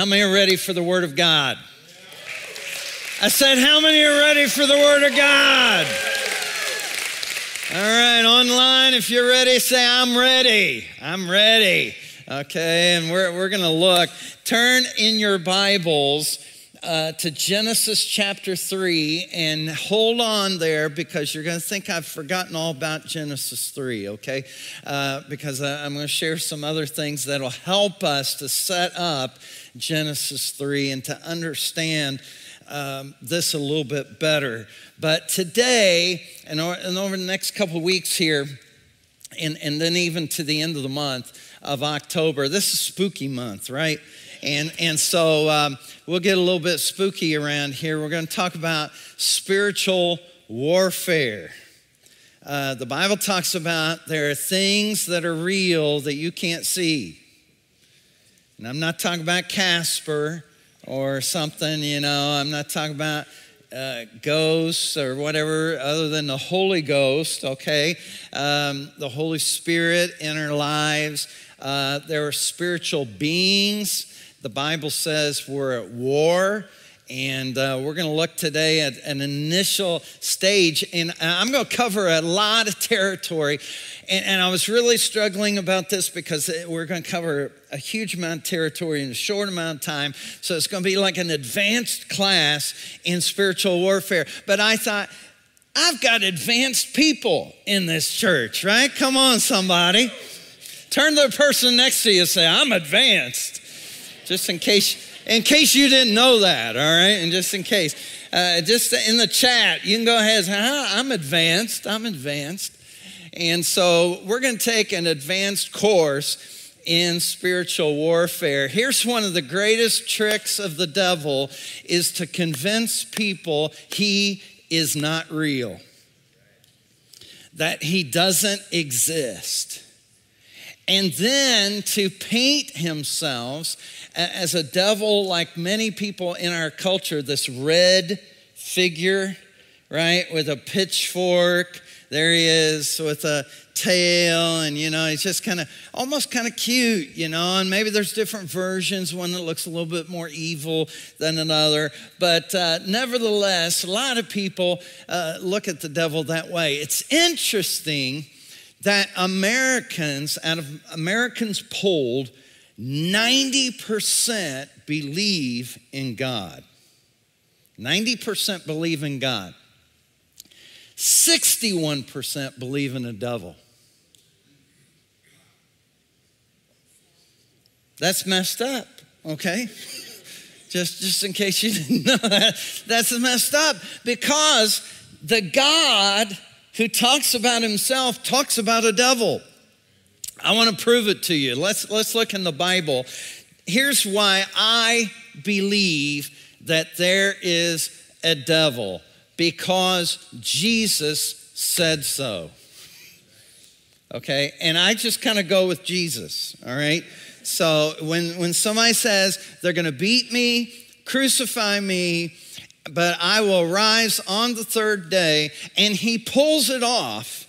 How many are ready for the Word of God? I said, How many are ready for the Word of God? All right, online, if you're ready, say, I'm ready. I'm ready. Okay, and we're, we're going to look. Turn in your Bibles uh, to Genesis chapter 3 and hold on there because you're going to think I've forgotten all about Genesis 3, okay? Uh, because I, I'm going to share some other things that'll help us to set up Genesis 3 and to understand um, this a little bit better. But today, and, over the next couple weeks here, and, and then even to the end of the month of October, this is spooky month, right? And, and so um, we'll get a little bit spooky around here. We're going to talk about spiritual warfare. Uh, the Bible talks about there are things that are real that you can't see. And I'm not talking about Casper or something, you know, I'm not talking about uh, ghosts or whatever other than the Holy Ghost, okay? Um, the Holy Spirit in our lives. Uh, there are spiritual beings the Bible says we're at war, and uh, we're going to look today at an initial stage. And I'm going to cover a lot of territory. And, and, I was really struggling about this because we're going to cover a huge amount of territory in a short amount of time. So it's going to be like an advanced class in spiritual warfare. But I thought, I've got advanced people in this church, right? Come on, somebody. Turn to the person next to you and say, I'm advanced just in case, in case you didn't know that, all right? And just in case, uh, just in the chat, you can go ahead and say, I'm advanced, I'm advanced. And so we're going to take an advanced course in spiritual warfare. Here's one of the greatest tricks of the devil is to convince people he is not real. That he doesn't exist. And then to paint himself as a devil, like many people in our culture, this red figure, right, with a pitchfork. There he is with a tail, and you know, he's just kind of almost kind of cute, you know. And maybe there's different versions, one that looks a little bit more evil than another. But uh, nevertheless, a lot of people uh, look at the devil that way. It's interesting that Americans, out of Americans polled, 90% believe in God. 90% believe in God. 61% believe in a devil. That's messed up, okay? just, just in case you didn't know that, that's messed up because the God who talks about himself talks about a devil. I want to prove it to you. Let's, let's look in the Bible. Here's why I believe that there is a devil because Jesus said so. Okay, and I just kind of go with Jesus, all right? So when, when somebody says they're gonna beat me, crucify me, but I will rise on the third day, and he pulls it off,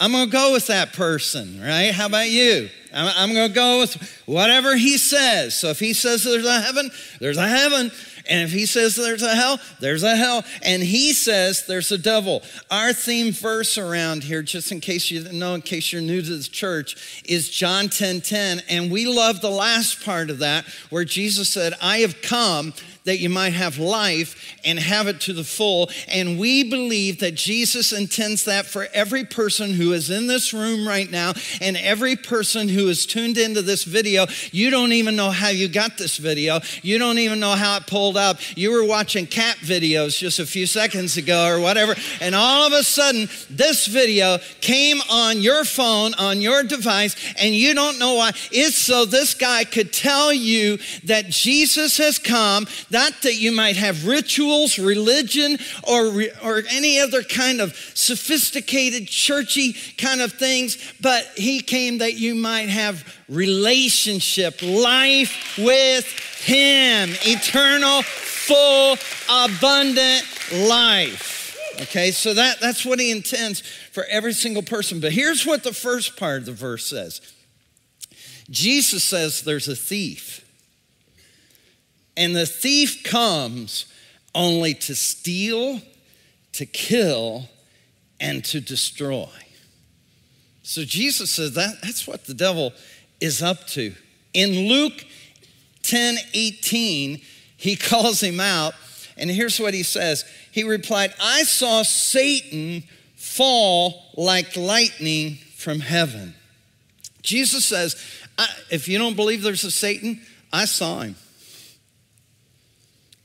I'm going to go with that person, right? How about you? I'm, I'm going to go with whatever he says. So if he says there's a heaven, there's a heaven. And if he says there's a hell, there's a hell. And he says there's a devil. Our theme verse around here, just in case you didn't know, in case you're new to the church, is John 10 10. And we love the last part of that where Jesus said, I have come that you might have life and have it to the full. And we believe that Jesus intends that for every person who is in this room right now and every person who is tuned into this video. You don't even know how you got this video. You don't even know how it pulled up. You were watching cat videos just a few seconds ago or whatever. And all of a sudden, this video came on your phone, on your device, and you don't know why. It's so this guy could tell you that Jesus has come, not that you might have rituals, religion, or, or any other kind of sophisticated, churchy kind of things, but He came that you might have relationship, life with Him, eternal, full, abundant life. Okay, so that, that's what He intends for every single person. But here's what the first part of the verse says Jesus says there's a thief And the thief comes only to steal, to kill, and to destroy. So Jesus says that, that's what the devil is up to. In Luke 10 18, he calls him out, and here's what he says He replied, I saw Satan fall like lightning from heaven. Jesus says, if you don't believe there's a Satan, I saw him.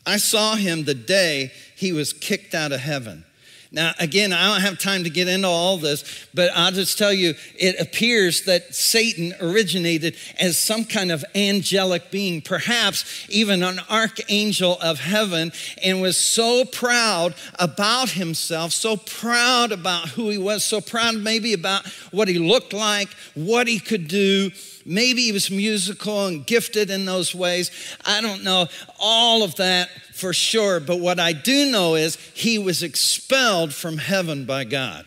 I saw him the day he was kicked out of heaven. Now, again, I don't have time to get into all this, but I'll just tell you it appears that Satan originated as some kind of angelic being, perhaps even an archangel of heaven, and was so proud about himself, so proud about who he was, so proud maybe about what he looked like, what he could do. Maybe he was musical and gifted in those ways. I don't know. All of that for sure, but what I do know is he was expelled from heaven by God.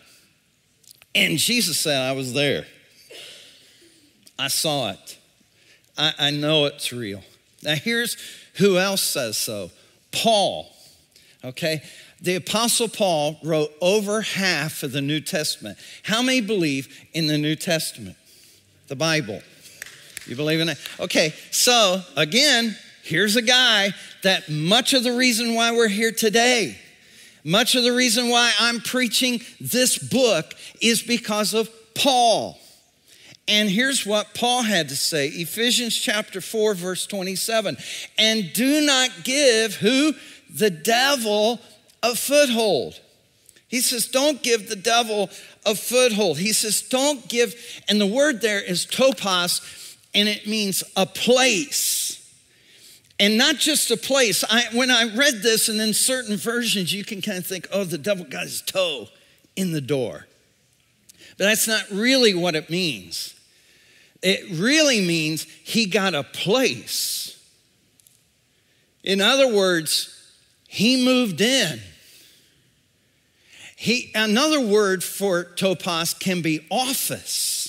And Jesus said, I was there. I saw it. I, I know it's real. Now, here's who else says so Paul. Okay? The Apostle Paul wrote over half of the New Testament. How many believe in the New Testament? The Bible. You believe in it? Okay, so again, here's a guy that much of the reason why we're here today, much of the reason why I'm preaching this book is because of Paul. And here's what Paul had to say Ephesians chapter 4, verse 27. And do not give who? The devil a foothold. He says, don't give the devil a foothold. He says, don't give, and the word there is topos, and it means a place. And not just a place. I, when I read this, and in certain versions, you can kind of think, oh, the devil got his toe in the door. But that's not really what it means. It really means he got a place. In other words, he moved in. He, another word for topos can be office.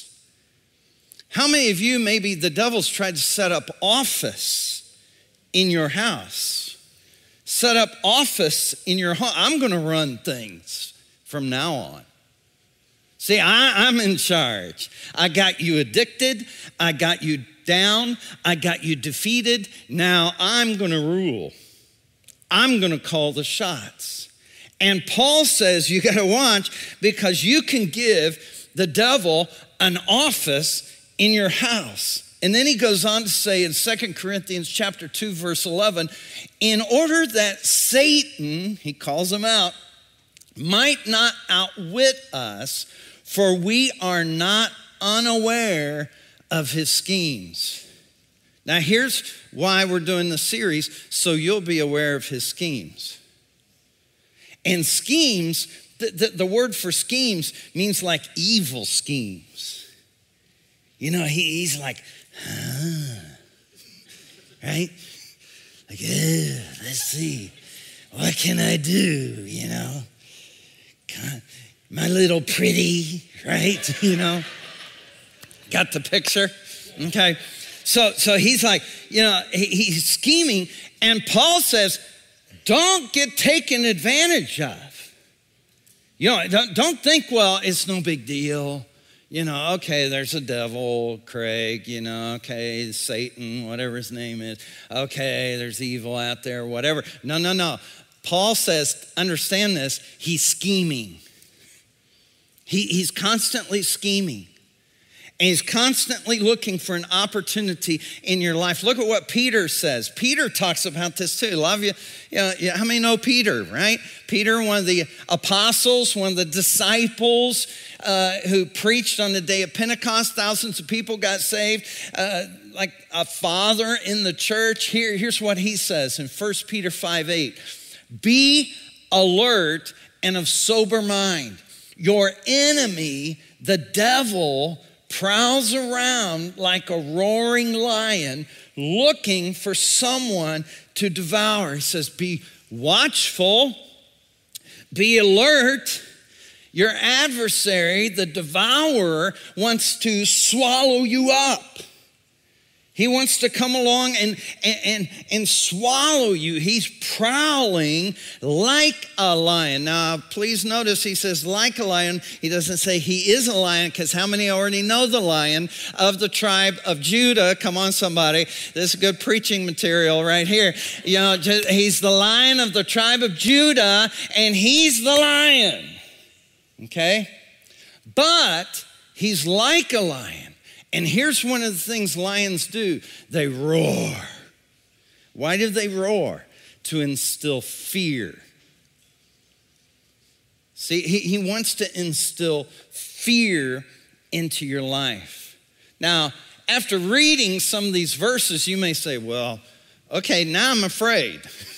How many of you, maybe the devil's tried to set up office in your house? Set up office in your home. I'm going to run things from now on. See, I, am in charge. I got you addicted. I got you down. I got you defeated. Now I'm going to rule. I'm going to call the shots. And Paul says you got to watch because you can give the devil an office in your house. And then he goes on to say in Second Corinthians chapter 2 verse 11, in order that Satan, he calls him out, might not outwit us, for we are not unaware of his schemes. Now here's why we're doing the series so you'll be aware of his schemes. And schemes, the, the, the word for schemes means like evil schemes. You know, he, he's like, huh, right? Like, let's see. What can I do? You know, my little pretty, right? You know, got the picture? Okay. So, so he's like, you know, he, he's scheming, and Paul says, don't get taken advantage of. You know, don't, don't think, well, it's no big deal you know, okay, there's a devil, Craig, you know, okay, Satan, whatever his name is. Okay, there's evil out there, whatever. No, no, no. Paul says, understand this, he's scheming. He, he's constantly scheming. And he's constantly looking for an opportunity in your life. Look at what Peter says. Peter talks about this too. A lot of you, you know, how many know Peter, right? Peter, one of the apostles, one of the disciples uh, who preached on the day of Pentecost. Thousands of people got saved. Uh, like a father in the church. Here, here's what he says in 1 Peter 5 8. Be alert and of sober mind. Your enemy, the devil, prowls around like a roaring lion looking for someone to devour. He says, Be watchful, be alert. Your adversary, the devourer, wants to swallow you up. He wants to come along and, and, and, and, swallow you. He's prowling like a lion. Now, please notice he says like a lion. He doesn't say he is a lion because how many already know the lion of the tribe of Judah? Come on, somebody. This is good preaching material right here. You know, he's the lion of the tribe of Judah and he's the lion. Okay? But he's like a lion. And here's one of the things lions do they roar. Why do they roar? To instill fear. See, he, he wants to instill fear into your life. Now, after reading some of these verses, you may say, well, okay, now I'm afraid.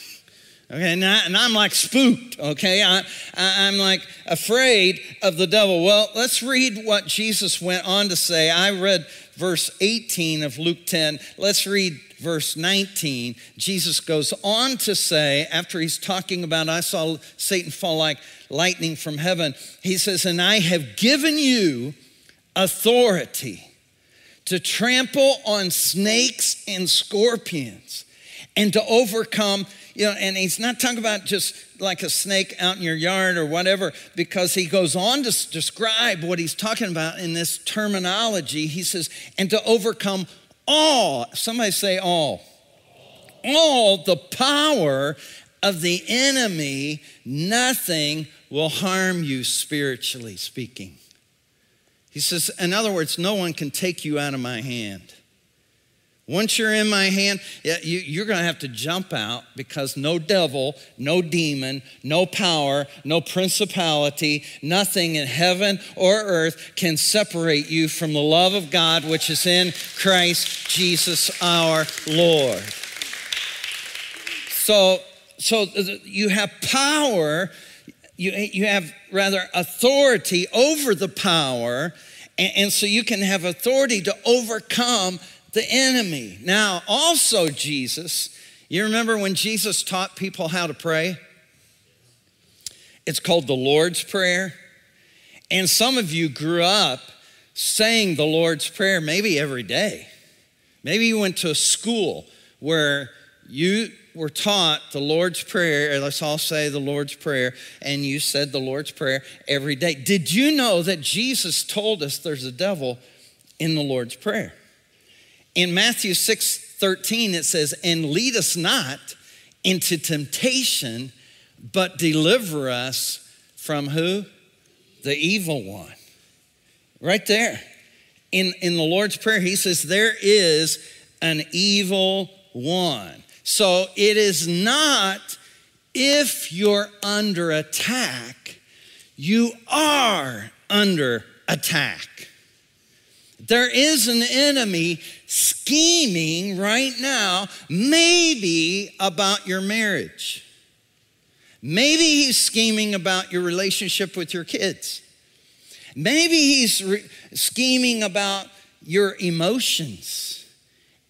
Okay, and I'm like spooked, okay? I, I, I'm like afraid of the devil. Well, let's read what Jesus went on to say. I read verse 18 of Luke 10. Let's read verse 19. Jesus goes on to say, after he's talking about, I saw Satan fall like lightning from heaven, he says, And I have given you authority to trample on snakes and scorpions and to overcome you know, and he's not talking about just like a snake out in your yard or whatever, because he goes on to describe what he's talking about in this terminology. He says, and to overcome all, somebody say all, all the power of the enemy, nothing will harm you spiritually speaking. He says, in other words, no one can take you out of my hand. Once you're in my hand, you, are going to have to jump out because no devil, no demon, no power, no principality, nothing in heaven or earth can separate you from the love of God which is in Christ Jesus our Lord. So, so you have power, you, you have rather authority over the power, and, and so you can have authority to overcome the enemy. Now, also, Jesus, you remember when Jesus taught people how to pray? It's called the Lord's Prayer. And some of you grew up saying the Lord's Prayer maybe every day. Maybe you went to a school where you were taught the Lord's Prayer, let's all say the Lord's Prayer, and you said the Lord's Prayer every day. Did you know that Jesus told us there's a devil in the Lord's Prayer? In Matthew 6 13, it says, And lead us not into temptation, but deliver us from who? The evil one. Right there. In, in the Lord's Prayer, he says, There is an evil one. So it is not if you're under attack, you are under attack. There is an enemy scheming right now, maybe about your marriage. Maybe he's scheming about your relationship with your kids. Maybe he's re- scheming about your emotions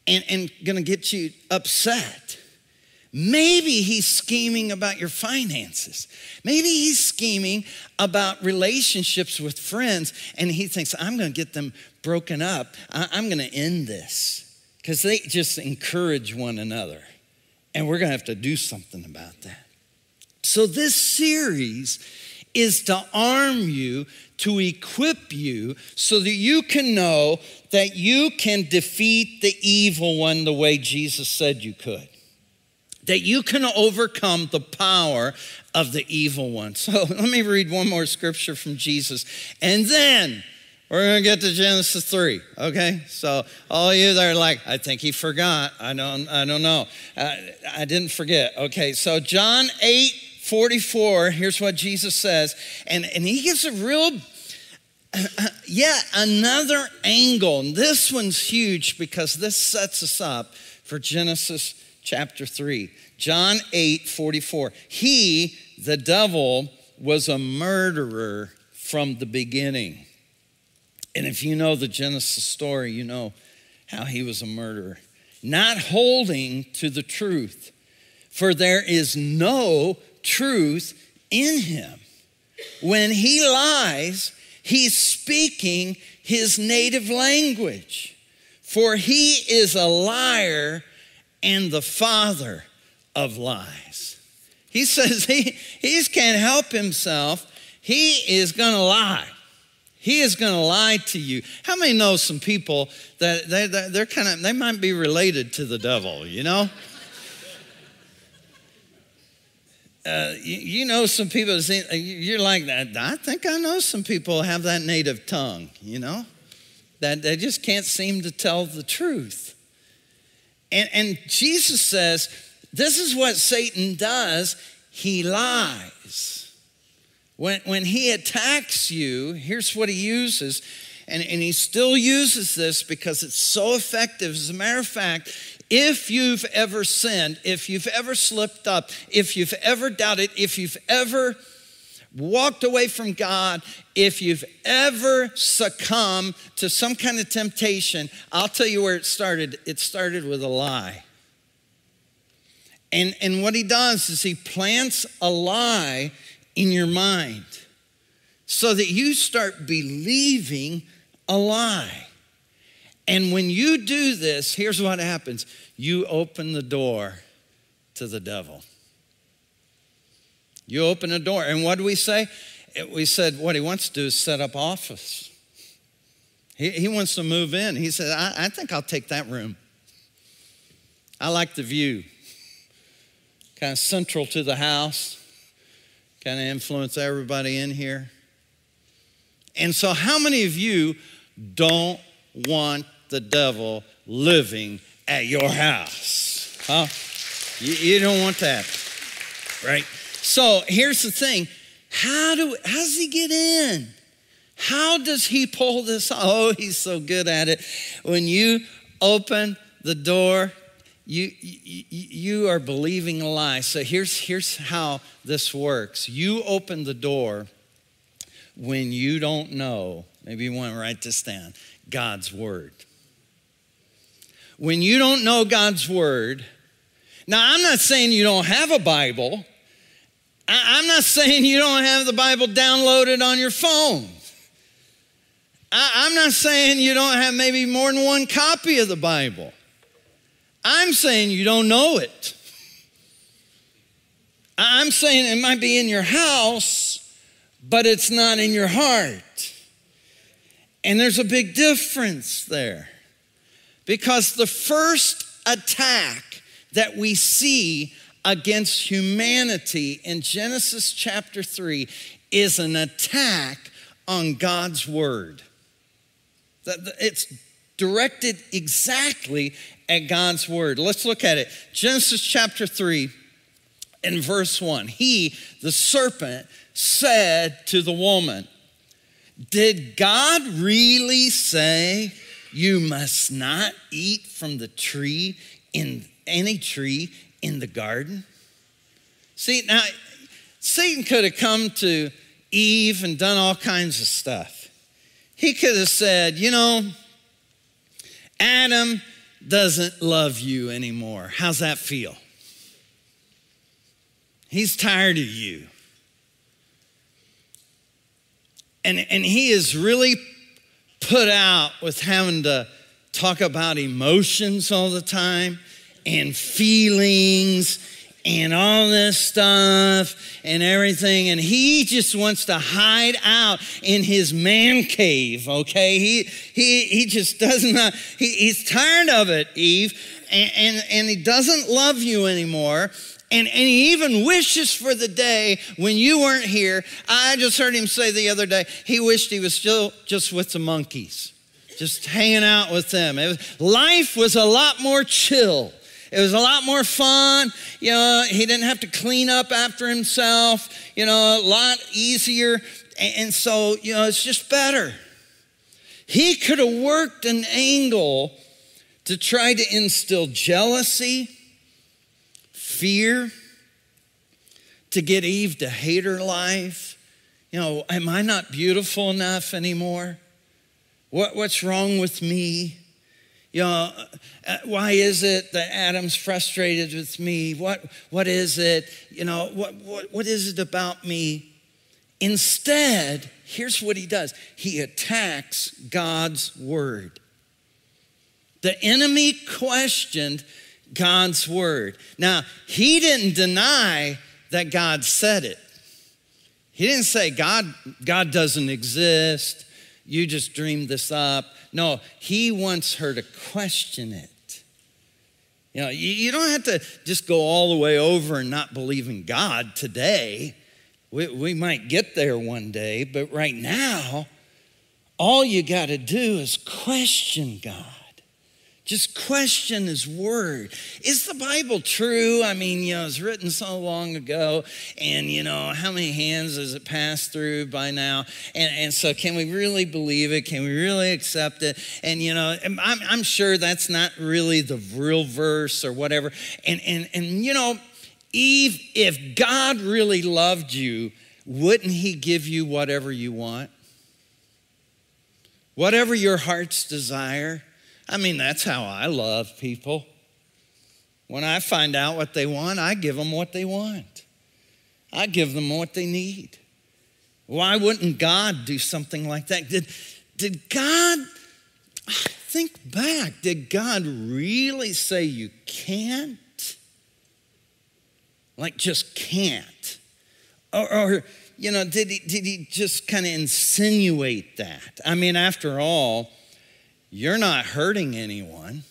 and, and gonna get you upset. Maybe he's scheming about your finances. Maybe he's scheming about relationships with friends and he thinks, I'm gonna get them broken up, I- am going to end this because they just encourage one another. And we're going to have to do something about that. So, this series is to arm you, to equip you, so that you can know that you can defeat the evil one the way Jesus said you could. That you can overcome the power of the evil one. So let me read one more scripture from Jesus. And then we're going to get to Genesis 3, okay? So all you that are like, I think he forgot. I don't, I don't know. Uh, I didn't forget. Okay, so John 8, 44, here's what Jesus says. And, and he gives a real, yeah, another angle. And this one's huge because this sets us up for Genesis chapter 3. John 8, 44. He, the devil, was a murderer from the beginning and if you know the Genesis story, you know how he was a murderer, not holding to the truth, for there is no truth in him. When he lies, he's speaking his native language For he is a liar and the father of lies. He says he, he can't help himself. He is to lie. He is going to lie to you. How many know some people that they, they're kind of, they might be related to the devil, you know? Uh, you, you, know some people, uh, you're like that. I think I know some people have that native tongue, you know, that they just can't seem to tell the truth. And, and Jesus says, this is what Satan does. He lies. When, when he attacks you, here's what he uses. And, and he still uses this because it's so effective. As a matter of fact, if you've ever sinned, if you've ever slipped up, if you've ever doubted, if you've ever walked away from God, if you've ever succumbed to some kind of temptation, I'll tell you where it started. It started with a lie. And, and what he does is he plants a lie in your mind so that you start believing a lie. And when you do this, here's what happens you open the door to the devil. You open the door. And what do we say? We said what he wants to do is set up office. He, he wants to move in. He said, I, I think I'll take that room. I like the view. Kind of central to the house, kind of influence everybody in here. And so, how many of you don't want the devil living at your house? Huh? You, you don't want that, right? So here's the thing: how do how does he get in? How does he pull this? Oh, he's so good at it. When you open the door, you, you, are believing a lie. So here's, here's how this works you open the door when you don't know, maybe you want to write this down God's Word. When you don't know God's Word, now I'm not saying you don't have a Bible, I'm not saying you don't have the Bible downloaded on your phone. I'm not saying you don't have maybe more than one copy of the Bible. I'm saying you don't know it. I'm saying it might be in your house, but it's not in your heart. And there's a big difference there. Because the first attack that we see against humanity in Genesis chapter 3 is an attack on God's word. It's directed exactly at God's word. Let's look at it. Genesis chapter 3 and verse 1. He, the serpent, said to the woman, Did God really say you must not eat from the tree in any tree in the garden? See, now, Satan could have come to Eve and done all kinds of stuff. He could have said, You know, Adam doesn't love you anymore. How's that feel? He's tired of you. And, and he is really put out with having to talk about emotions all the time and feelings and all this stuff and everything. And he just wants to hide out in his man cave, okay? He, he, he just doesn't, he, he's tired of it, Eve, and, and, and he doesn't love you anymore. And, and he even wishes for the day when you weren't here. I just heard him say the other day, he wished he was still just with the monkeys, just hanging out with them. Was, life was a lot more chill it was a lot more fun. You know, he didn't have to clean up after himself, you know, a lot easier. And so, you know, it's just better. He could have worked an angle to try to instill jealousy, fear, to get Eve to hate her life. You know, am I not beautiful enough anymore? What, what's wrong with me? You know, uh, why is it that Adam's frustrated with me? What, what is it? You know, what, what, what is it about me? Instead, here's what he does he attacks God's word. The enemy questioned God's word. Now, he didn't deny that God said it. He didn't say God, God doesn't exist. You just dreamed this up. No, he wants her to question it. You know, you, don't have to just go all the way over and not believe in God today. We, we might get there one day, but right now, all you got to do is question God. Just question his word. Is the Bible true? I mean, you know, it's written so long ago, and you know, how many hands has it passed through by now? And, and so, can we really believe it? Can we really accept it? And you know, I'm, I'm sure that's not really the real verse or whatever. And and and you know, Eve, if God really loved you, wouldn't he give you whatever you want? Whatever your heart's desire. I mean, that's how I love people. When I find out what they want, I give them what they want. I give them what they need. Why wouldn't God do something like that? Did, did God, think back, did God really say you can't? Like, just can't? Or, or you know, did he, did he just kind of insinuate that? I mean, after all, you're not hurting anyone.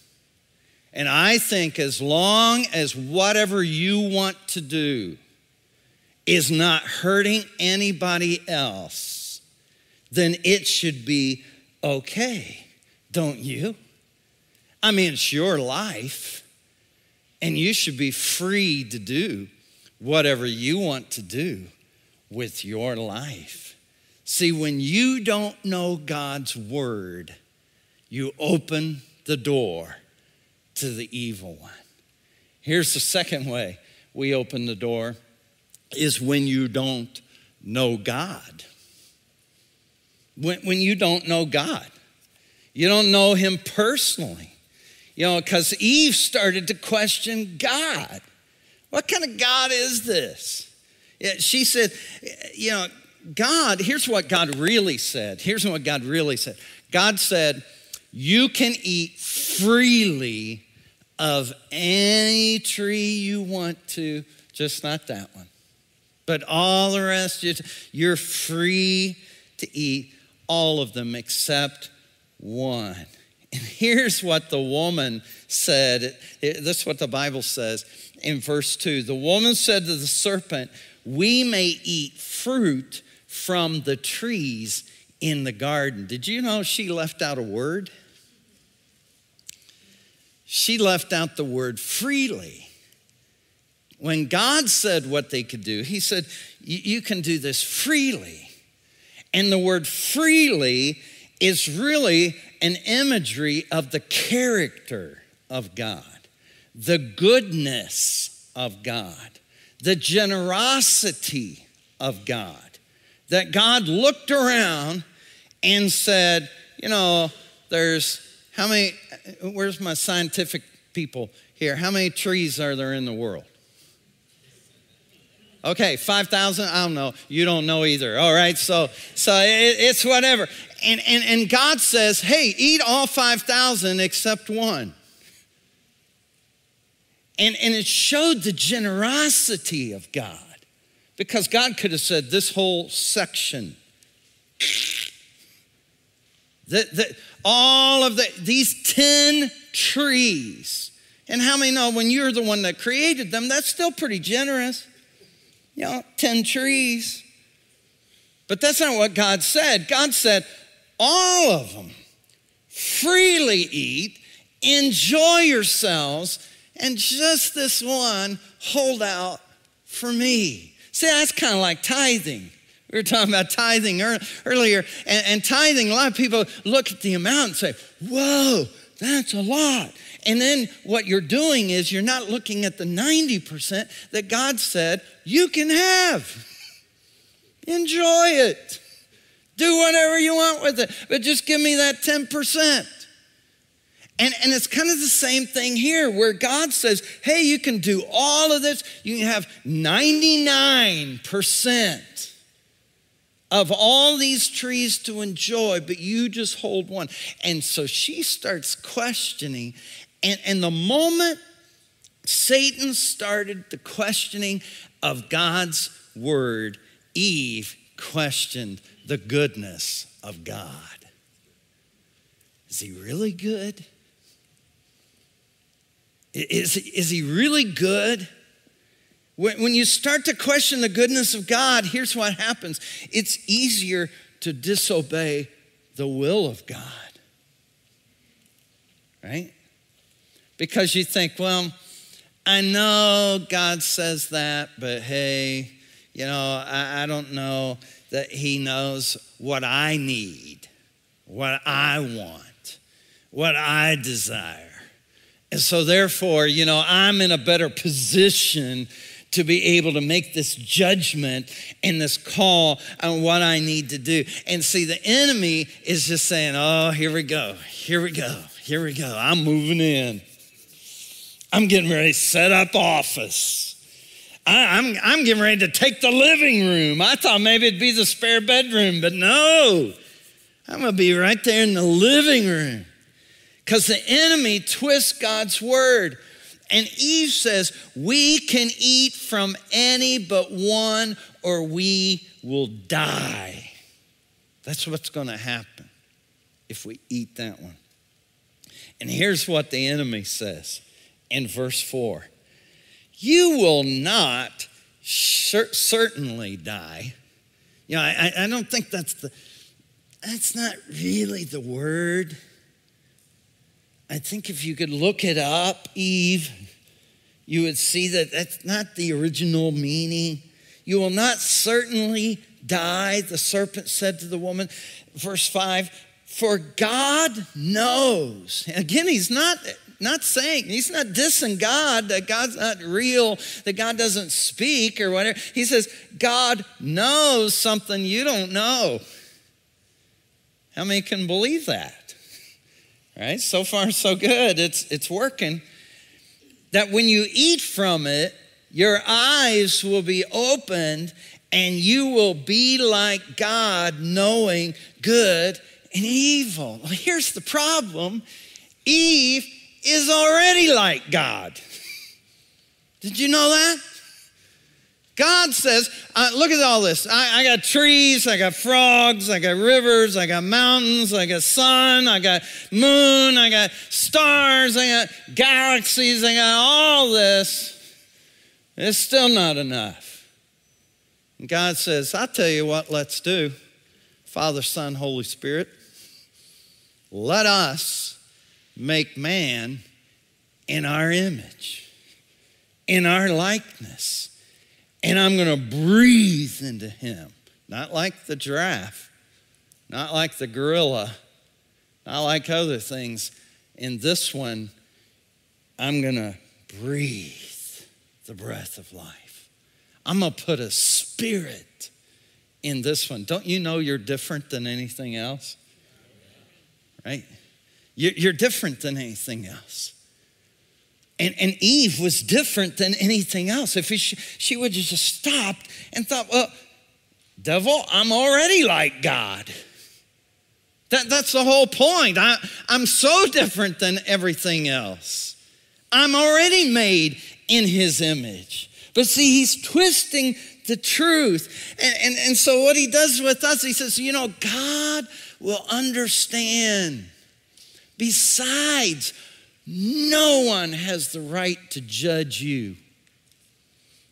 And I think as long as whatever you want to do is not hurting anybody else, then it should be okay, don't you? I mean, it's your life, and you should be free to do whatever you want to do with your life. See, when you don't know God's word, you open the door to the evil one. Here's the second way we open the door is when you don't know God. When, when you don't know God, you don't know Him personally. You know, because Eve started to question God. What kind of God is this? She said, you know, God, here's what God really said. Here's what God really said. God said, you can eat freely of any tree you want to, just not that one. But all the rest, you're free to eat all of them except one. And here's what the woman said. This is what the Bible says in verse 2. The woman said to the serpent, We may eat fruit from the trees in the garden. Did you know she left out a word? She left out the word freely. When God said what they could do, He said, You can do this freely. And the word freely is really an imagery of the character of God, the goodness of God, the generosity of God. That God looked around and said, You know, there's how many, where's my scientific people here? How many trees are there in the world? Okay, 5,000? I don't know. You don't know either. All right, so, so it, it's whatever. And, and, and God says, hey, eat all 5,000 except one. And, and it showed the generosity of God because God could have said this whole section. That, that, all of the, these 10 trees. And how many know when you're the one that created them, that's still pretty generous? You know, 10 trees. But that's not what God said. God said, all of them, freely eat, enjoy yourselves, and just this one, hold out for me. See, that's kind of like tithing. We were talking about tithing earlier, and, and tithing, a lot of people look at the amount and say, Whoa, that's a lot. And then what you're doing is you're not looking at the 90% that God said you can have. Enjoy it. Do whatever you want with it, but just give me that 10%. And, and it's kind of the same thing here where God says, hey, you can do all of this, you can have 99% of all these trees to enjoy, but you just hold one. And so she starts questioning. And, and the moment Satan started the questioning of God's word, Eve questioned the goodness of God. Is he really good? Is, is he really good? When, you start to question the goodness of God, here's what happens it's easier to disobey the will of God. Right? Because you think, well, I know God says that, but hey, you know, I, I don't know that He knows what I need, what I want, what I desire. And so, therefore, you know, I'm in a better position to be able to make this judgment and this call on what I need to do. And see, the enemy is just saying, oh, here we go, here we go, here we go. I'm moving in. I'm getting ready to set up office. I, am I'm, I'm getting ready to take the living room. I thought maybe it'd be the spare bedroom, but no, I'm going to be right there in the living room because the enemy twists God's word. And Eve says, We can eat from any but one, or we will die. That's what's going to happen if we eat that one. And here's what the enemy says in verse 4 You will not certainly die. You know, I, I don't think that's the, that's not really the word. I think if you could look it up, Eve, you would see that that's not the original meaning. You will not certainly die, the serpent said to the woman. Verse 5 For God knows. Again, he's not, not saying, he's not dissing God, that God's not real, that God doesn't speak or whatever. He says, God knows something you don't know. How many can believe that? Right? So far, so good. It's, it's working. That when you eat from it, your eyes will be opened and you will be like God, knowing good and evil. Well, here's the problem Eve is already like God. Did you know that? God says, uh, look at all this. I, I, got trees, I got frogs, I got rivers, I got mountains, I got sun, I got moon, I got stars, I got galaxies, I got all this. It's still not enough. And God says, I'll tell you what, let's do. Father, Son, Holy Spirit, let us make man in our image, in our likeness and I'm going to breathe into him. Not like the giraffe, not like the gorilla, not like other things. In this one, I'm going to breathe the breath of life. I'm going to put a spirit in this one. Don't you know you're different than anything else? Right? You're different than anything else. And, and Eve was different than anything else. If she, would have just stopped and thought, well, devil, I'm already like God. That, that's the whole point. I, I'm so different than everything else. I'm already made in his image. But see, he's twisting the truth. And, and, and so, what he does with us, he says, you know, God will understand. Besides, no one has the right to judge you.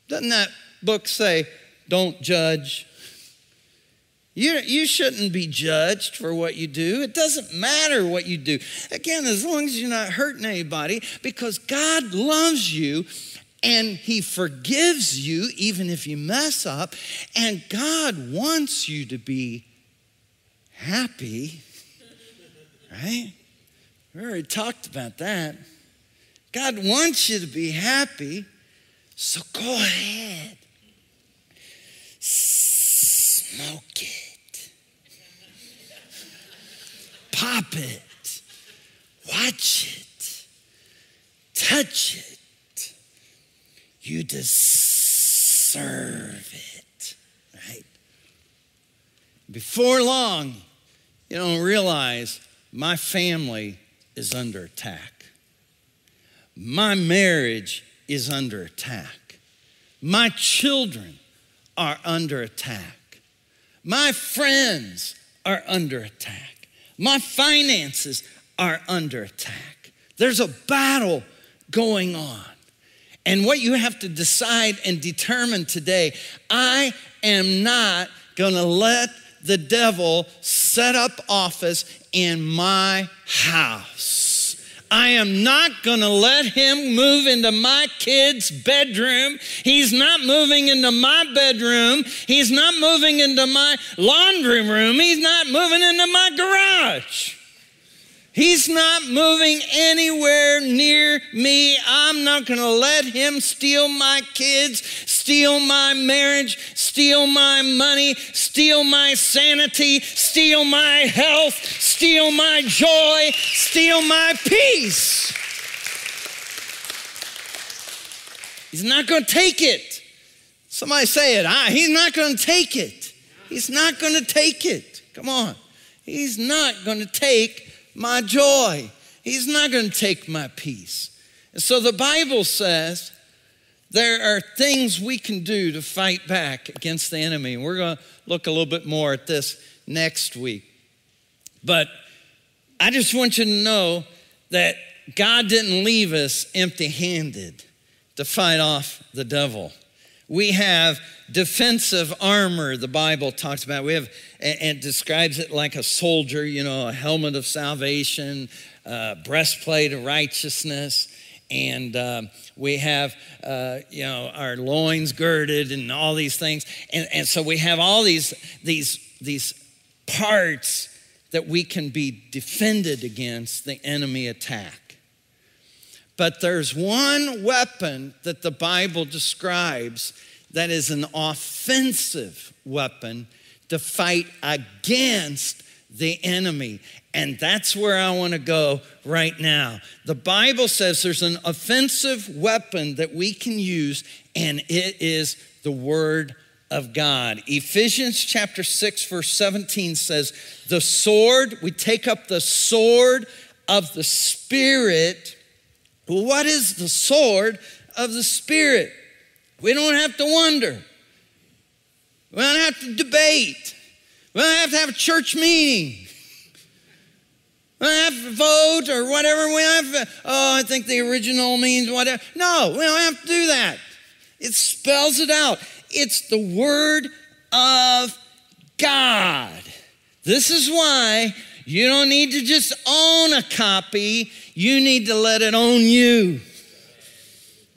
Doesn't that book say, don't judge? You, you shouldn't be judged for what you do. It doesn't matter what you do. Again, as long as you're not hurting anybody, because God loves you and He forgives you even if you mess up, and God wants you to be happy, right? We already talked about that. God wants you to be happy, so go ahead. Smoke it. Pop it. Watch it. Touch it. You deserve it, right? Before long, you don't realize my family is under attack. My marriage is under attack. My children are under attack. My friends are under attack. My finances are under attack. There's a battle going on. And what you have to decide and determine today, I am not going to let the devil set up office in my house. I am not going to let him move into my kid's bedroom. He's not moving into my bedroom. He's not moving into my laundry room. He's not moving into my garage. He's not moving anywhere near me. I'm not going to let him steal my kids, steal my marriage, steal my money, steal my sanity, steal my health, steal my joy, steal my peace. He's not going to take it. Somebody say it. Ah, he's not going to take it. He's not going to take it. Come on. He's not going to take my joy. He's not going to take my peace. And so the Bible says there are things we can do to fight back against the enemy. We're going to look a little bit more at this next week. But I just want you to know that God didn't leave us empty handed to fight off the devil. We have defensive armor, the Bible talks about. We have, and describes it like a soldier, you know, a helmet of salvation, breastplate of righteousness, and uh, we have, uh, you know, our loins girded and all these things. And, and so we have all these, these, these parts that we can be defended against the enemy attack. But there's one weapon that the Bible describes that is an offensive weapon to fight against the enemy. And that's where I want to go right now. The Bible says there's an offensive weapon that we can use, and it is the Word of God. Ephesians chapter 6, verse 17 says, The sword, we take up the sword of the Spirit well, what is the sword of the Spirit? We don't have to wonder. We don't have to debate. We don't have to have a church meeting. We don't have to vote or whatever. We don't have to, oh, I think the original means whatever. No, we don't have to do that. It spells it out. It's the Word of God. This is why you don't need to just own a copy, you need to let it own you.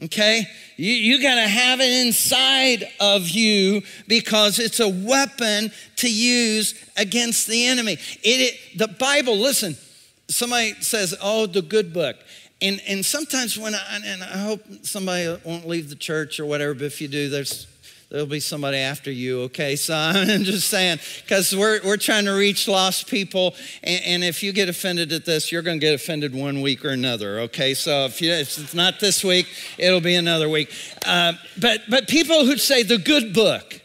Okay? You, you got to have it inside of you because it's a weapon to use against the enemy. It, it, the Bible, listen, somebody says, oh, the good book. And, and sometimes when I, and I hope somebody won't leave the church or whatever, but if you do, there's there'll be somebody after you, okay? So I'm just saying, because we're, we're trying to reach lost people, and, and, if you get offended at this, you're going to get offended one week or another, okay? So if, you, if it's not this week, it'll be another week. Uh, but, but people who say the good book,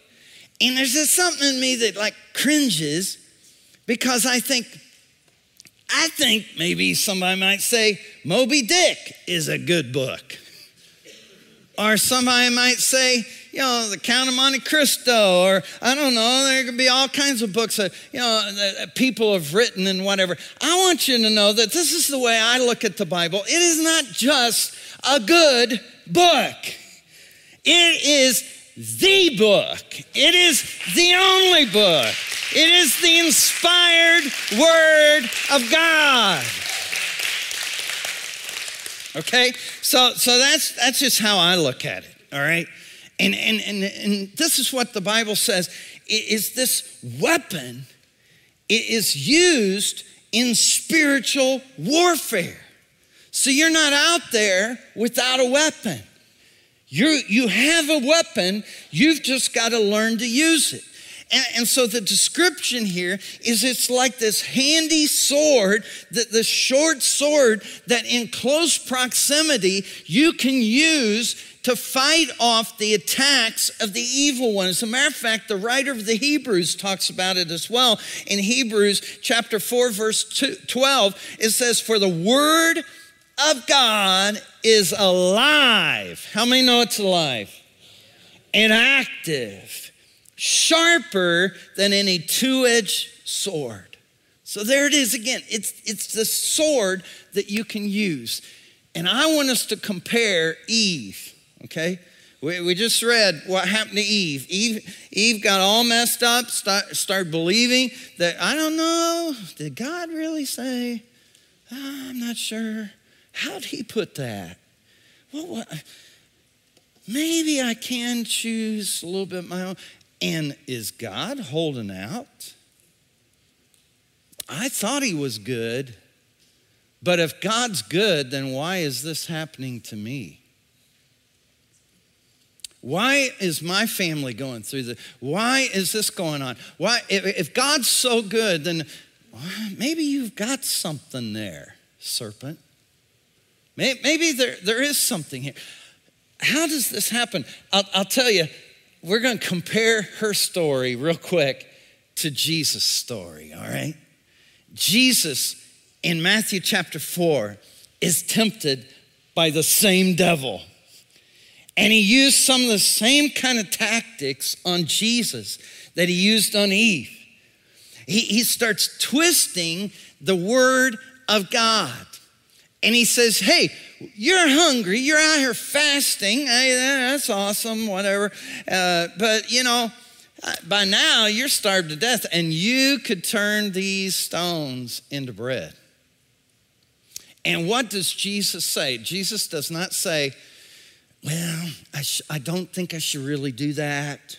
and there's just something in me that like cringes because I think, I think maybe somebody might say Moby Dick is a good book. Or somebody might say, you know, the Count of Monte Cristo, or I don't know, there could be all kinds of books that, you know, that people have written and whatever. I want you to know that this is the way I look at the Bible. It is not just a good book, it is the book, it is the only book, it is the inspired Word of God. Okay? So so that's that's just how I look at it. All right? And, and, and, and this is what the Bible says is this weapon it is used in spiritual warfare. So you're not out there without a weapon. You, you have a weapon, you've just got to learn to use it. And, and, so the description here is it's like this handy sword, the, the short sword that in close proximity you can use to fight off the attacks of the evil one. As a matter of fact, the writer of the Hebrews talks about it as well. In Hebrews chapter 4, verse 12, it says, For the word of God is alive. How many know it's alive? And active, sharper than any two edged sword. So there it is again. It's, it's the sword that you can use. And I want us to compare Eve, okay? We, we just read what happened to Eve. Eve. Eve got all messed up, start, started believing that, I don't know, did God really say? Oh, I'm not sure. How'd he put that? Well, what? Maybe I can choose a little bit my own. And is God holding out? I thought he was good. But if God's good, then why is this happening to me? Why is my family going through this? Why is this going on? Why, if, if God's so good, then maybe you've got something there, serpent. Maybe there, there is something here. How does this happen? I'll, I'll tell you, we're going to compare her story real quick to Jesus' story, all right? Jesus in Matthew chapter 4 is tempted by the same devil. And he used some of the same kind of tactics on Jesus that he used on Eve. He, he starts twisting the word of God. And he says, Hey, you're hungry. You're out here fasting. Hey, that's awesome, whatever. Uh, but, you know, uh, by now you're starved to death, and you could turn these stones into bread. And what does Jesus say? Jesus does not say, Well, I, sh- I don't think I should really do that.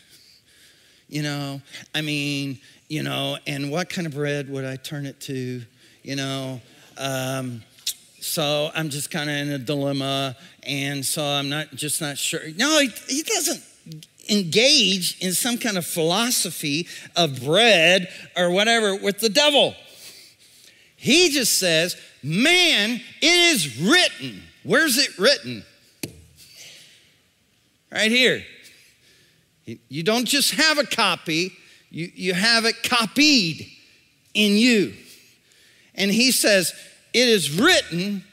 You know, I mean, you know, and what kind of bread would I turn it to? You know, um, so I'm just kind of in a dilemma, and so I'm not just not sure. No, he, he doesn't engage in some kind of philosophy of bread or whatever with the devil. He just says, Man, it is written. Where's it written? Right here. You don't just have a copy, you, you have it copied in you. And he says, It is written,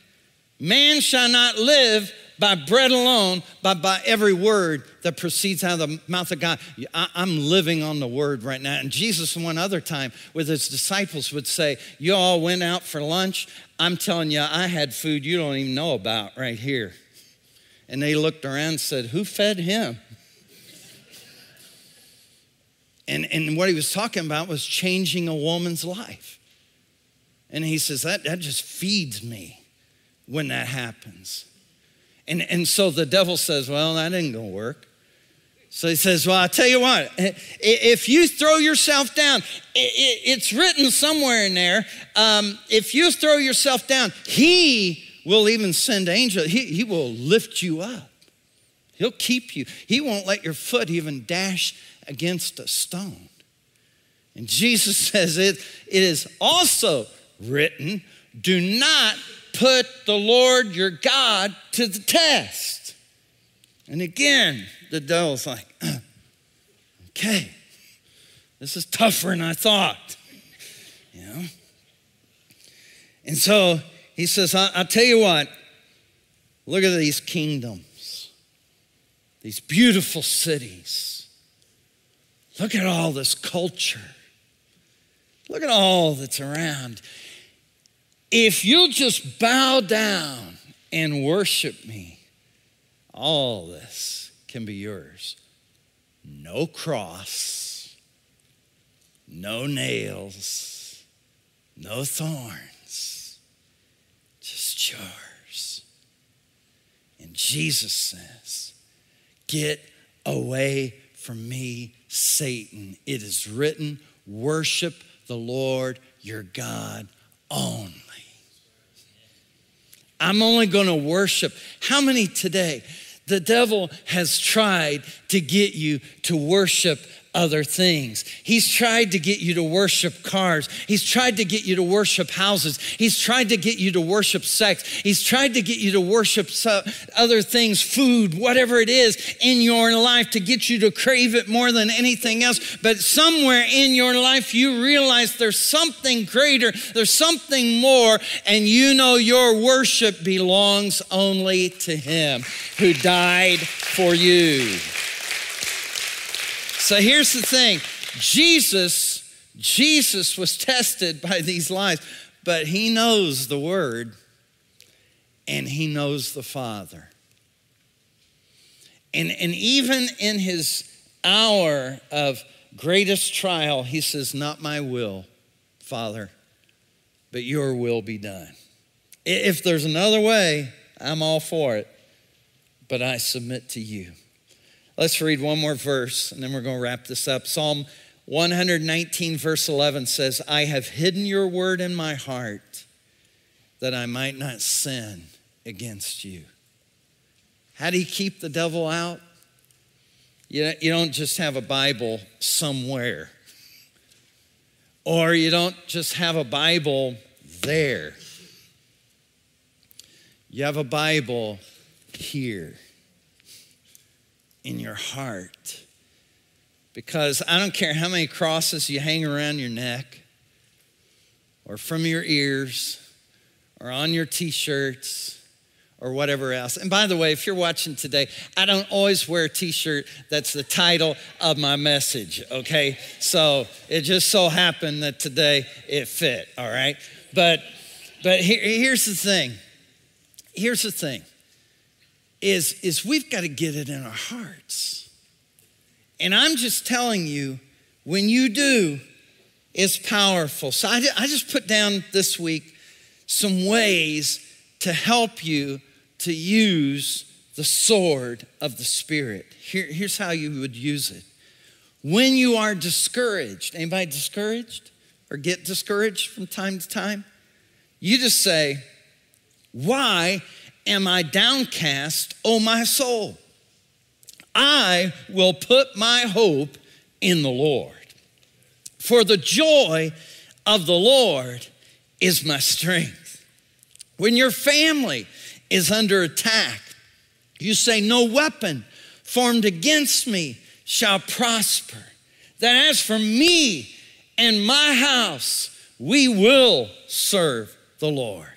man shall not live by bread alone, but by every word that proceeds out of the mouth of God. I, am living on the word right now. And Jesus, one other time, with his disciples, would say, You all went out for lunch. I'm telling you, I had food you don't even know about right here. And they looked around and said, Who fed him? And, and what he was talking about was changing a woman's life. And he says, That, that just feeds me when that happens. And, and so the devil says, Well, that ain't gonna work. So he says, Well, I'll tell you what, if you throw yourself down, it's written somewhere in there, um, if you throw yourself down, he will even send angels, he, he will lift you up. He'll keep you. He won't let your foot even dash against a stone. And Jesus says, It, it is also written, do not put the Lord your God to the test. And again, the devil's like, okay, this is tougher than I thought. You know? And so he says, I'll tell you what, look at these kingdoms, these beautiful cities. Look at all this culture. Look at all that's around. If you'll just bow down and worship me, all this can be yours. No cross, no nails, no thorns, yours. And Jesus says, Get away from me, Satan. It is written, worship the Lord your God only. I'm only going to worship. How many today? The devil has tried to get you to worship other things. He's tried to get you to worship cars. He's tried to get you to worship houses. He's tried to get you to worship sex. He's tried to get you to worship other things, food, whatever it is in your life, to get you to crave it more than anything else. But somewhere in your life, you realize there's something greater, there's something more, and you know your worship belongs only to Him who died for you. So here's the thing Jesus, Jesus was tested by these lies, but he knows the word and he knows the Father. And, and even in his hour of greatest trial, he says, Not my will, Father, but your will be done. If there's another way, I'm all for it, but I submit to you. Let's read one more verse and then we're going to wrap this up. Psalm 119, verse 11 says, I have hidden your word in my heart that I might not sin against you. How do you keep the devil out? You, you don't just have a Bible somewhere, or you don't just have a Bible there. You have a Bible here in your heart. Because I don't care how many crosses you hang around your neck, or from your ears, or on your t shirts, or whatever else. And by the way, if you're watching today, I don't always wear a t shirt that's the title of my message, okay? So it just so happened that today it fit, all right? But, but here, here's the thing. Here's the thing is, is we've got to get it in our hearts. And I'm just telling you, when you do, it's powerful. So I, I just put down this week some ways to help you to use the sword of the Spirit. Here, here's how you would use it. When you are discouraged, anybody discouraged or get discouraged from time to time? You just say, Why am I downcast, O my soul? I will put my hope in the Lord. For the joy of the Lord is my strength. When your family is under attack, you say, No weapon formed against me shall prosper. That as for me and my house, we will serve the Lord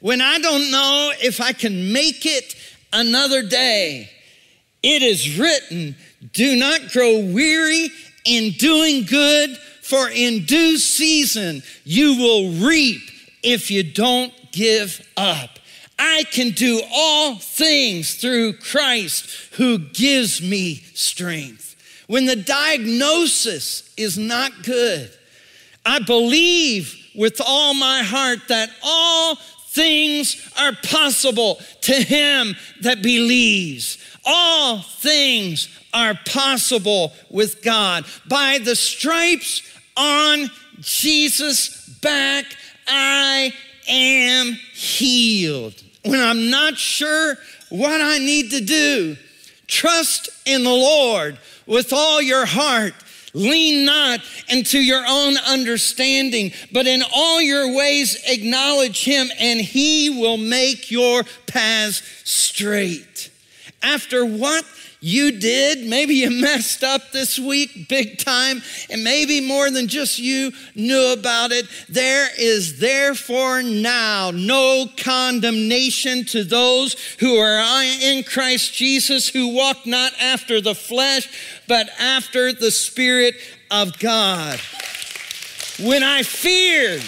when I don't know if I can make it another day, it is written, do not grow weary in doing good, for in due season you will reap if you don't give up. I can do all things through Christ who gives me strength. When the diagnosis is not good, I believe with all my heart that all things are possible to him that believes. All things are possible with God. By the stripes on Jesus' back, I am healed. When I'm not sure what I need to do, trust in the Lord with all your heart Lean not into your own understanding, but in all your ways acknowledge him, and he will make your paths straight. After what you did. Maybe you messed up this week big time, and maybe more than just you knew about it. There is therefore now no condemnation to those who are in Christ Jesus, who walk not after the flesh, but after the Spirit of God. When I feared,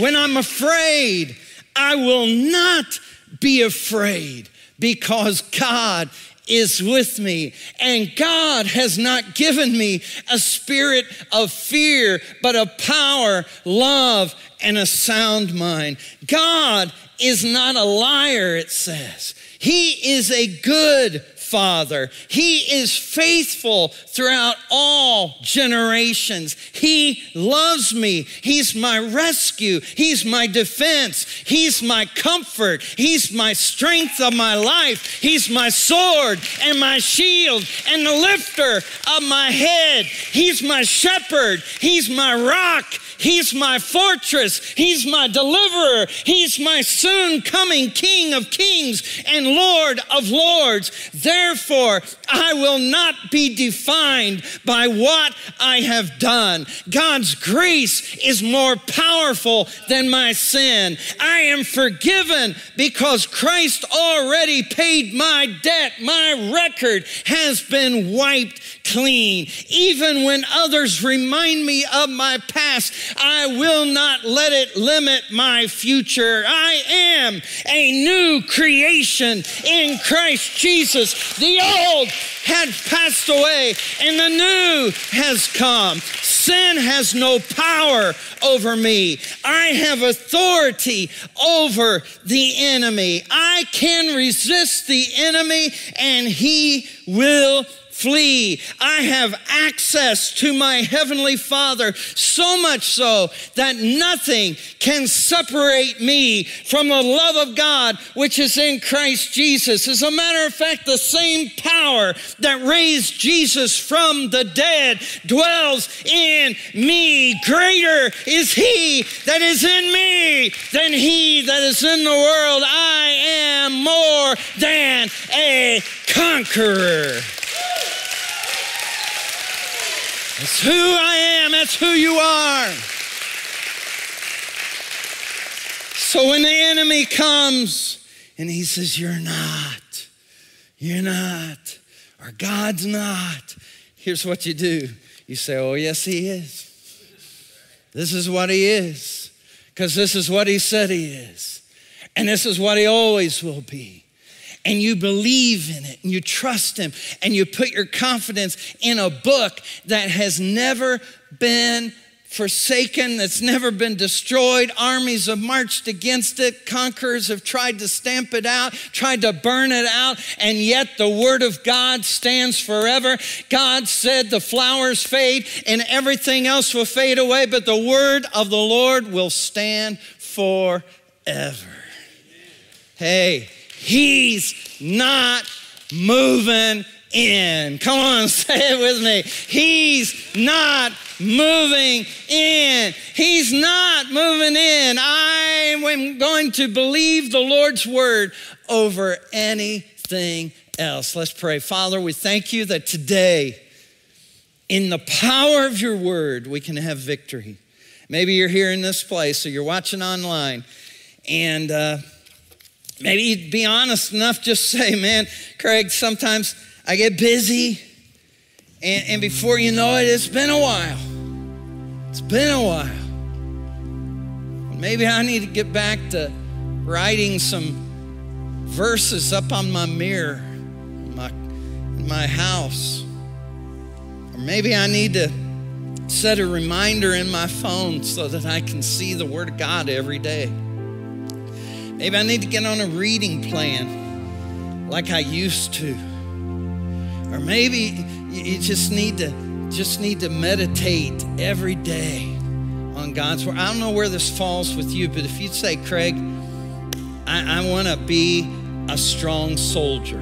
when I'm afraid, I will not be afraid because God is with me. And God has not given me a spirit of fear, but of power, love, and a sound mind. God is not a liar, it says. He is a good Father. He is faithful throughout all generations. He loves me. He's my rescue. He's my defense. He's my comfort. He's my strength of my life. He's my sword and my shield and the lifter of my head. He's my shepherd. He's my rock. He's my fortress. He's my deliverer. He's my soon coming King of kings and Lord of lords. Therefore, I will not be defined by what I have done. God's grace is more powerful than my sin. I am forgiven because Christ already paid my debt. My record has been wiped clean. Even when others remind me of my past, I will not let it limit my future. I am a new creation in Christ Jesus. The old had passed away and the new has come. Sin has no power over me. I have authority over the enemy. I can resist the enemy and he will flee. I have access to my heavenly Father, so much so that nothing can separate me from the love of God which is in Christ Jesus. As a matter of fact, the same power that raised Jesus from the dead dwells in me. Greater is He that is in me than He that is in the world. I am more than a conqueror. That's who I am. That's who you are. So when the enemy comes and he says, You're not, you're not, or God's not, here's what you do. You say, Oh, yes, he is. This is what he is, because this is what he said he is, and this is what he always will be and you believe in it and you trust Him and you put your confidence in a book that has never been forsaken, that's never been destroyed. Armies have marched against it. Conquerors have tried to stamp it out, tried to burn it out, and yet the Word of God stands forever. God said the flowers fade and everything else will fade away, but the Word of the Lord will stand forever. Hey, He's not moving in. Come on, say it with me. He's not moving in. He's not moving in. I am going to believe the Lord's word over anything else. Let's pray. Father, we thank you that today, in the power of your word, we can have victory. Maybe you're here in this place or you're watching online and uh, Maybe be honest enough, just say, man, Craig, sometimes I get busy, and, and before you know it, it's been a while. It's been a while. Maybe I need to get back to writing some verses up on my mirror in my, in my house. Or maybe I need to set a reminder in my phone so that I can see the Word of God every day. Maybe I need to get on a reading plan like I used to. Or maybe you just need to just need to meditate every day on God's word. I don't know where this falls with you, but if you'd say, Craig, I, I want to be a strong soldier.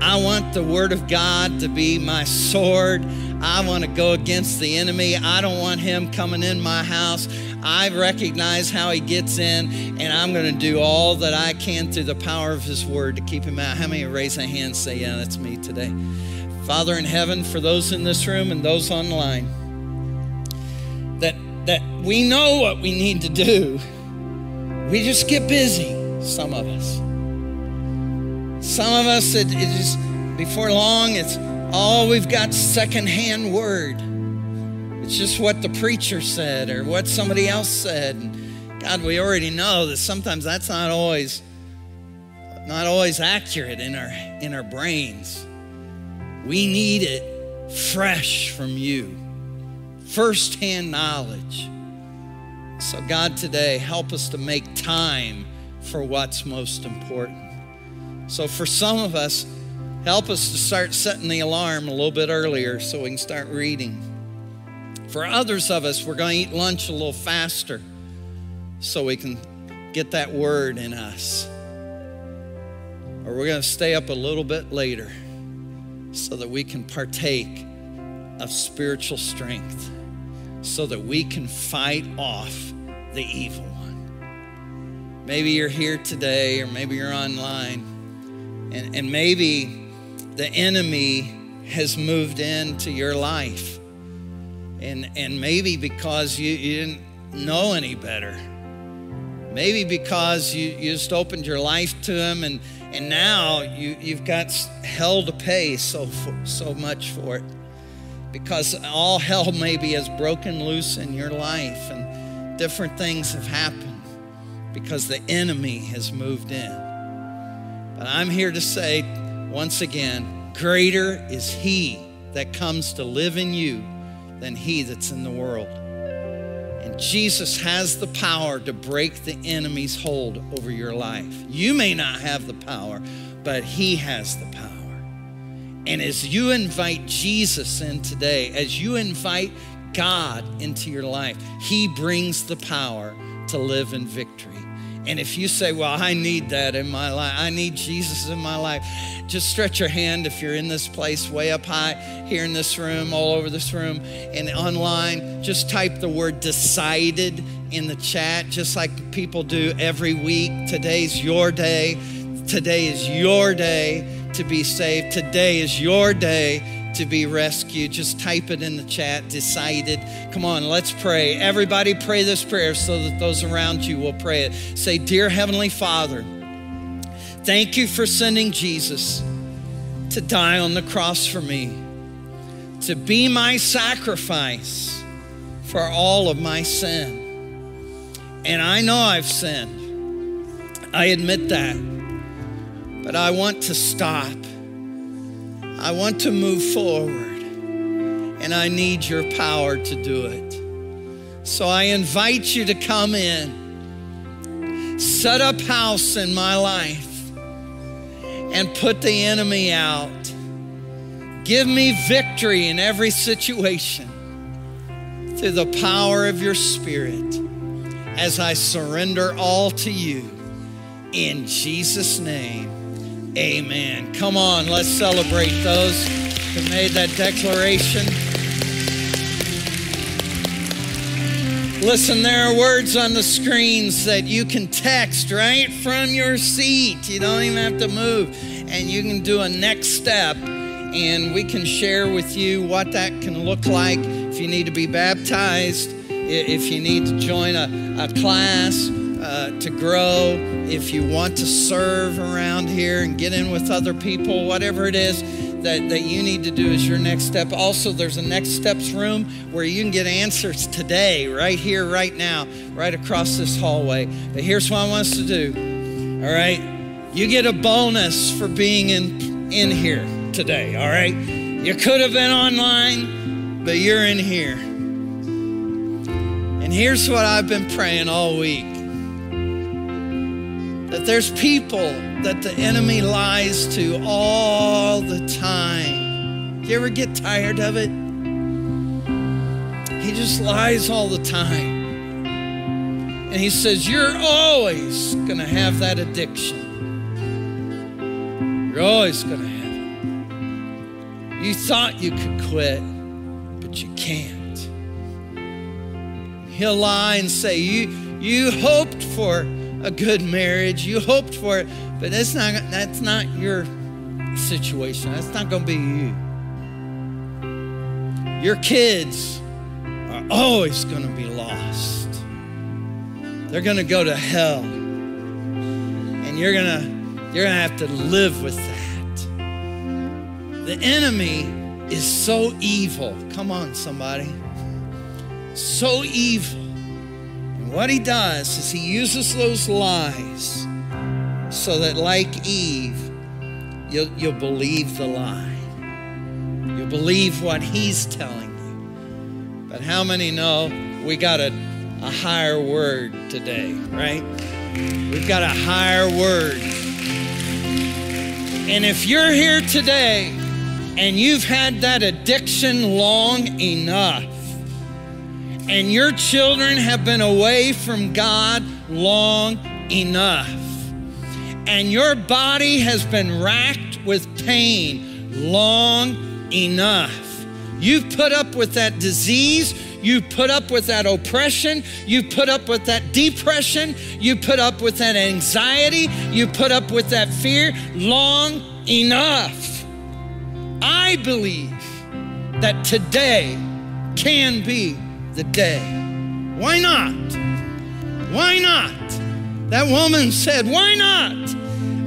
I want the word of God to be my sword. I want to go against the enemy. I don't want him coming in my house. I recognize how he gets in, and I'm going to do all that I can through the power of his word to keep him out. How many raise a hand say, Yeah, that's me today? Father in heaven, for those in this room and those online, that, that we know what we need to do. We just get busy, some of us. Some of us, it, it just, before long, it's oh, we've got secondhand word. It's just what the preacher said or what somebody else said. And God, we already know that sometimes that's not always not always accurate in our in our brains. We need it fresh from you. Firsthand knowledge. So God today help us to make time for what's most important. So for some of us, Help us to start setting the alarm a little bit earlier so we can start reading. For others of us, we're going to eat lunch a little faster so we can get that word in us. Or we're going to stay up a little bit later so that we can partake of spiritual strength, so that we can fight off the evil one. Maybe you're here today, or maybe you're online, and, and maybe the enemy has moved into your life. And, and maybe because you, you didn't know any better. Maybe because you, you just opened your life to him and, and now you, you've got hell to pay so, so much for it. Because all hell maybe has broken loose in your life and different things have happened because the enemy has moved in. But I'm here to say once again greater is he that comes to live in you than he that's in the world. And Jesus has the power to break the enemy's hold over your life. You may not have the power, but he has the power. And as you invite Jesus in today, as you invite God into your life, he brings the power to live in victory. And if you say, Well, I need that in my life, I need Jesus in my life, just stretch your hand if you're in this place, way up high, here in this room, all over this room, and online. Just type the word decided in the chat, just like people do every week. Today's your day. Today is your day to be saved. Today is your day to be rescued. Just type it in the chat, decided. Come on, let's pray. Everybody pray this prayer so that those around you will pray it. Say, Dear Heavenly Father, thank you for sending Jesus to die on the cross for me, to be my sacrifice for all of my sin. And I know I've sinned. I admit that. But I want to stop I want to move forward, and I need your power to do it. So I invite you to come in, set up house in my life, and put the enemy out. Give me victory in every situation through the power of your Spirit as I surrender all to you. In Jesus' name. Amen. Come on, let's celebrate those who made that declaration. Listen, there are words on the screens that you can text right from your seat. You don't even have to move. And you can do a next step, and we can share with you what that can look like if you need to be baptized, if you need to join a, a class uh, to grow, if you want to serve around here and get in with other people, whatever it is that, that you need to do is your next step. Also, there's a next steps room where you can get answers today, right here, right now, right across this hallway. But here's what I want us to do. All right. You get a bonus for being in, in here today. All right. You could have been online, but you're in here. And here's what I've been praying all week that there's people that the enemy lies to all the time. Do You ever get tired of it? He just lies all the time. And he says, You're always going to have that addiction. You're always going to have it. You thought you could quit, but you can't. He'll lie and say, You, you hoped for a good marriage. You hoped for it, but that's not that's not your situation. That's not going to be you. Your kids are always going to be lost. They're going to go to hell. And you're going to you're going to have to live with that. The enemy is so evil. Come on somebody. So evil what he does is he uses those lies so that, like Eve, you'll, you'll believe the lie. You'll believe what he's telling you. But how many know we got a, a higher word today, right? We've got a higher word. And if you're here today and you've had that addiction long enough, and your children have been away from God long enough, and your body has been racked with pain long enough. You've put up with that disease. You put up with that oppression. You put up with that depression. You put up with that anxiety. You put up with that fear long enough. I believe that today can be the day. Why not? Why not? That woman said, Why not?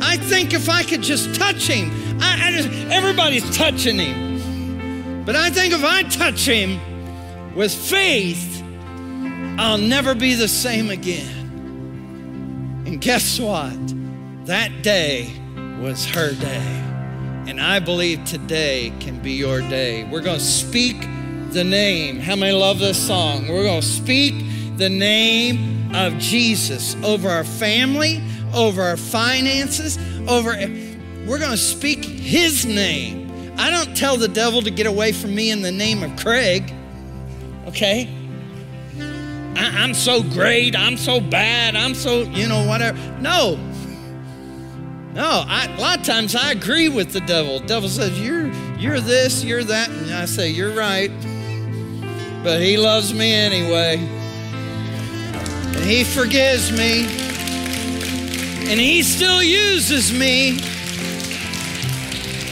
I think if I could just touch him, I, I just, everybody's touching him. But I think if I touch him with faith, I'll never be the same again. And guess what? That day was her day. And I believe today can be your day. We're going to speak the name. How many love this song? We're going to speak the name of Jesus over our family, over our finances, over. We're going to speak his name. I don't tell the devil to get away from me in the name of Craig, okay? I, am so great. I'm so bad. I'm so, you know, whatever. No. No, I, a lot of times I agree with the devil. The devil says, you're, you're this, you're that. And I say, You're right but He loves me anyway. And He forgives me. And He still uses me.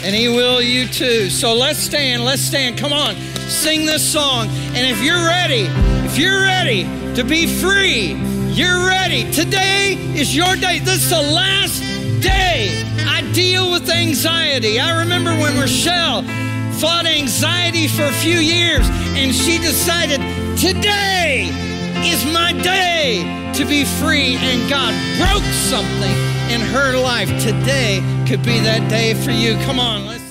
And He will you too. So let's stand, let's stand. Come on, sing this song. And if you're ready, if you're ready to be free, you're ready. Today is your day. This is the last day I deal with anxiety. I remember when Rochelle fought anxiety for a few years, and she decided today is my day to be free, and God broke something in her life. Today could be that day for you. Come on, let's.